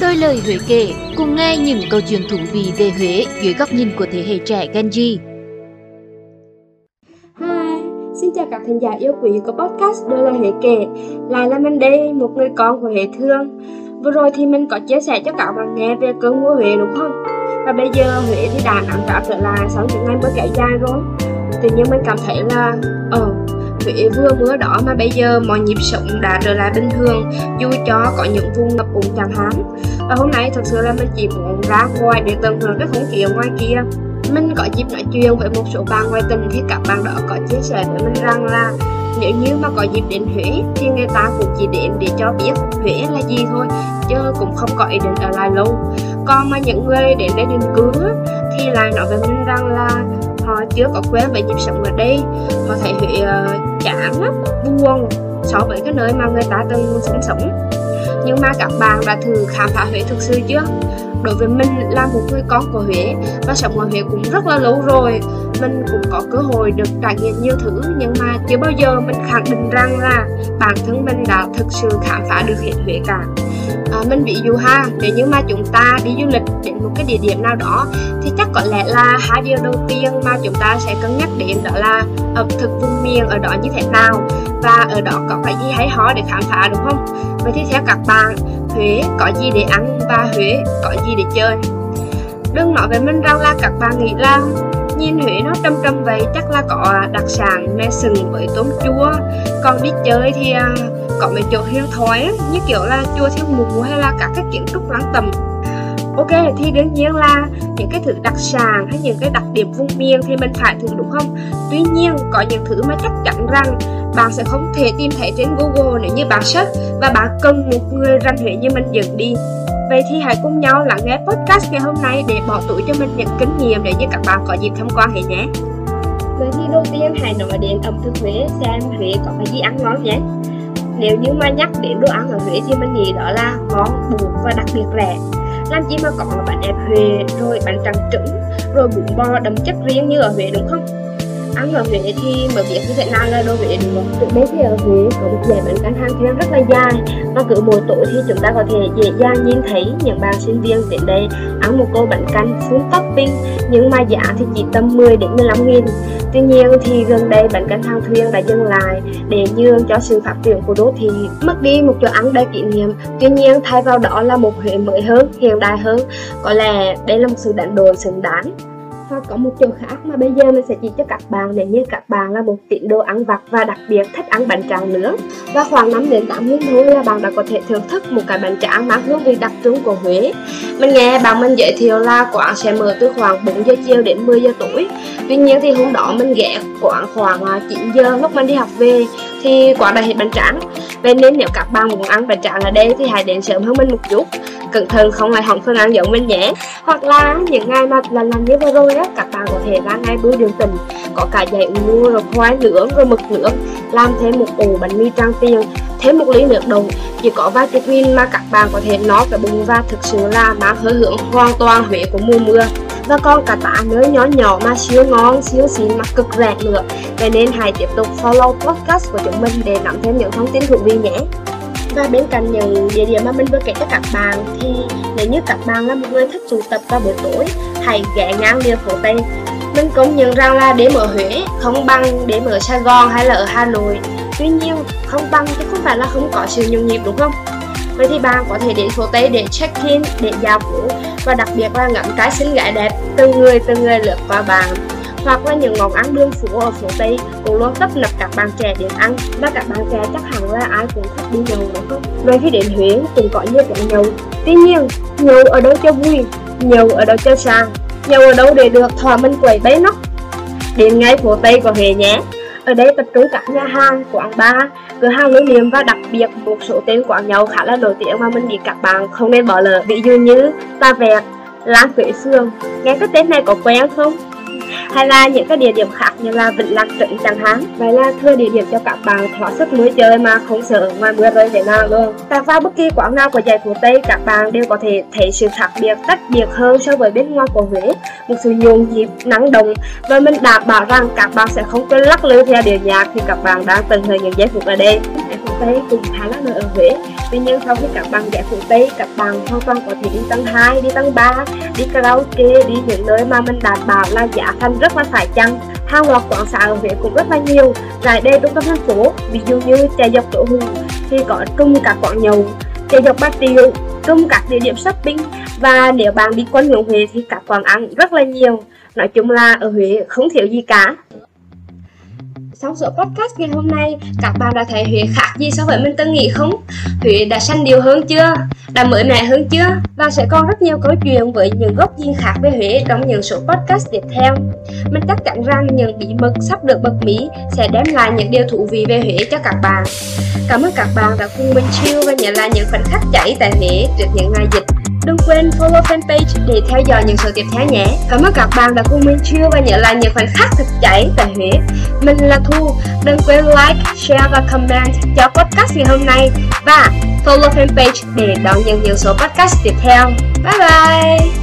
Tôi lời Huế kể, cùng nghe những câu chuyện thú vị về Huế dưới góc nhìn của thế hệ trẻ Gen Z. Hi, xin chào các thính giả yêu quý của podcast Đôi lời Huế kể. Lại là mình đây, một người con của Huế thương. Vừa rồi thì mình có chia sẻ cho các bạn nghe về cơn mưa Huế đúng không? Và bây giờ Huế thì đã nắng trả trở lại sau những ngày mưa kéo dài rồi. Tự nhiên mình cảm thấy là, ờ, Huế vừa mưa đó mà bây giờ mọi nhịp sống đã trở lại bình thường, dù cho có những vùng ngập úng chẳng hạn. Và hôm nay thật sự là mình chỉ muốn ra ngoài để tận hưởng cái không khí ở ngoài kia. Mình có dịp nói chuyện với một số bạn ngoài tình thì các bạn đó có chia sẻ với mình rằng là nếu như mà có dịp đến Huế thì người ta cũng chỉ đến để cho biết Huế là gì thôi, chứ cũng không có ý định ở lại lâu. Còn mà những người đến đây định cư thì lại nói với mình rằng là họ chưa có quen với nhịp sống ở đây họ thấy Huế uh, ờ, chán lắm buồn so với cái nơi mà người ta từng sinh sống. Nhưng mà các bạn đã thử khám phá Huế thực sự chưa? Đối với mình là một người con của Huế và sống ở Huế cũng rất là lâu rồi. Mình cũng có cơ hội được trải nghiệm nhiều thứ nhưng mà chưa bao giờ mình khẳng định rằng là bản thân mình đã thực sự khám phá được hết Huế cả à, mình ví dụ ha nếu như mà chúng ta đi du lịch đến một cái địa điểm nào đó thì chắc có lẽ là hai điều đầu tiên mà chúng ta sẽ cân nhắc đến đó là ẩm thực vùng miền ở đó như thế nào và ở đó có cái gì hay ho để khám phá đúng không? Vậy thì theo các bạn Huế có gì để ăn và Huế có gì để chơi? Đừng nói với mình rằng là các bạn nghĩ là nhiên Huế nó trầm trầm vậy, chắc là có đặc sản me sừng với tôm chua. Còn đi chơi thì à, có mấy chỗ huyền thoại như kiểu là chùa thiên mù hay là các cái kiến trúc láng tầm ok, thì đương nhiên là những cái thứ đặc sản hay những cái đặc điểm vùng miền thì mình phải thử đúng không? Tuy nhiên, có những thứ mà chắc chắn rằng bạn sẽ không thể tìm thấy trên google nếu như bạn search và bạn cần một người rành huế như mình dựng đi. Vậy thì hãy cùng nhau lắng nghe podcast ngày hôm nay để bỏ túi cho mình những kinh nghiệm để như các bạn có dịp tham quan hệ nhé. Vậy thì đầu tiên hãy nói đến ẩm thực Huế xem Huế có cái gì ăn ngon nhé. Nếu như mà nhắc đến đồ ăn ở Huế thì mình nghĩ đó là ngon, bún và đặc biệt rẻ. Làm gì mà có bánh ép Huế, rồi bánh trắng trứng, rồi bún bò đậm chất riêng như ở Huế đúng không? Ăn ở Huế thì mới biết như thế nào là đồ Huế đúng không? Trước đây thì ở Huế có một dãy bánh canh hàng thiên rất là dài. Và cứ buổi tối thì chúng ta có thể dễ dàng nhìn thấy những bạn sinh viên đến đây. Ăn một tô bánh canh full topping, nhưng mà giá thì chỉ tầm 10 đến 15 nghìn. Tuy nhiên thì gần đây bánh canh hàng thuyền đã dừng lại. Để nhường cho sự phát triển của đô thị, mất đi một chỗ ăn đầy kỷ niệm. Tuy nhiên thay vào đó là một Huế mới hơn, hiện đại hơn. Có lẽ đây là một sự đánh đổi xứng đáng có một chỗ khác mà bây giờ mình sẽ chỉ cho các bạn nếu như các bạn là một tín đồ ăn vặt và đặc biệt thích ăn bánh tráng nướng và khoảng 5 đến 8 nghìn thôi là bạn đã có thể thưởng thức một cái bánh tráng mang hương vị đặc trưng của Huế. Mình nghe bạn mình giới thiệu là quán sẽ mở từ khoảng 4 giờ chiều đến 10 giờ tối. Tuy nhiên thì hôm đó mình ghé quán khoảng à, 9 giờ lúc mình đi học về thì quán đã hết bánh tráng. Vậy nên nếu các bạn muốn ăn bánh tráng ở đây thì hãy đến sớm hơn mình một chút cẩn thận không lại hỏng phương án giống mình nhé. Hoặc là những ngày mà lần làm như vừa rồi á các bạn có thể ra ngay bữa đường tình có cả dạy mua rồi khoai nướng rồi mực nướng, làm thêm một ổ bánh mì trang tiền, thêm một ly nước đồng chỉ có vài chục nghìn mà các bạn có thể nó cái bụng và thực sự là mang hơi hưởng hoàn toàn Huế của mùa mưa. Và còn cả tá nơi nhỏ nhỏ mà siêu ngon, siêu xịn mà cực rẻ nữa. Vậy nên hãy tiếp tục follow podcast của chúng mình để nắm thêm những thông tin thú vị nhé và bên cạnh những địa điểm mà mình vừa kể cho các bạn, thì nếu như các bạn là một người thích tụ tập vào buổi tối, hãy ghé ngang địa phố Tây mình cũng nhận rằng là đêm ở Huế không bằng đêm ở Sài Gòn hay là ở Hà Nội. Tuy nhiên, không bằng chứ không phải là không có sự nhộn nhịp, đúng không? Vậy thì bạn có thể đến phố Tây để check in, để giao vũ và đặc biệt là ngắm cái xinh gái đẹp từng người từng người lượt qua bạn hoặc là những món ăn đường phố ở phố Tây cũng luôn tấp nập các bạn trẻ đến ăn và các bạn trẻ chắc hẳn là ai cũng thích đi nhậu đúng không? Rồi khi đến Huế cũng có nhiều quán nhậu. Tuy nhiên, nhậu ở đâu cho vui, nhậu ở đâu cho sang, nhậu ở đâu để được thỏa mình quẩy bấy nóc. Đến ngay phố Tây của Huế nhé. Ở đây tập trung các nhà hàng, quán bar, cửa hàng lưu niệm và đặc biệt một số tên quán nhậu khá là nổi tiếng mà mình nghĩ các bạn không nên bỏ lỡ. Ví dụ như Ta Vẹt, Lan Quế Sương. Nghe cái tên này có quen không? Hay là những cái địa điểm khác như là vịnh Lạc Trấn chẳng hạn. Vậy là thưa địa điểm cho các bạn thỏa sức núi chơi mà không sợ ngoài mưa rơi thế nào luôn. Tại vào bất kỳ quán nào của giải phố Tây, các bạn đều có thể thấy sự khác biệt, tách biệt hơn so với bên ngoài của Huế. Một sự nhộn nhịp nắng đồng và mình đảm bảo rằng các bạn sẽ không quên lắc lư theo điệu nhạc khi các bạn đang tận hưởng những giây phút ở đây. Tây cùng khá là nổi ở Huế. Tuy nhiên sau khi các bạn ghé phủ Tây các bạn hoàn toàn có thể đi tầng 2, đi tầng 3 đi karaoke, đi những nơi mà mình đảm bảo là giá thành rất là phải chăng. Hàng loạt quán xá ở Huế cũng rất là nhiều tại đây trung tâm thành phố. Ví dụ như chạy dọc Tổ Hùng thì có trung các quán nhậu chạy dọc Ba tiêu trung các địa điểm shopping. Và nếu bạn đi quanh hướng Huế thì các quán ăn rất là nhiều. Nói chung là ở Huế không thiếu gì cả sau số podcast ngày hôm nay, các bạn đã thấy Huế khác gì so với mình từng nghĩ không? Huế đã xanh điều hơn chưa? Đã mới mẻ hơn chưa? Và sẽ còn rất nhiều câu chuyện với những góc nhìn khác về Huế trong những số podcast tiếp theo. Mình chắc chắn rằng những bí mật sắp được bật mí sẽ đem lại những điều thú vị về Huế cho các bạn. Cảm ơn các bạn đã cùng mình chill và nhận lại những khoảnh khắc chảy tại Huế trước những ngày dịch. Đừng quên follow fanpage để theo dõi những số tiếp theo nhé. Cảm ơn các bạn đã cùng mình chill và nhớ lại những khoảnh khắc thật chảy tại Huế. Mình là Thu. Đừng quên like, share và comment cho podcast ngày hôm nay và follow fanpage để đón nhận những số podcast tiếp theo. Bye bye!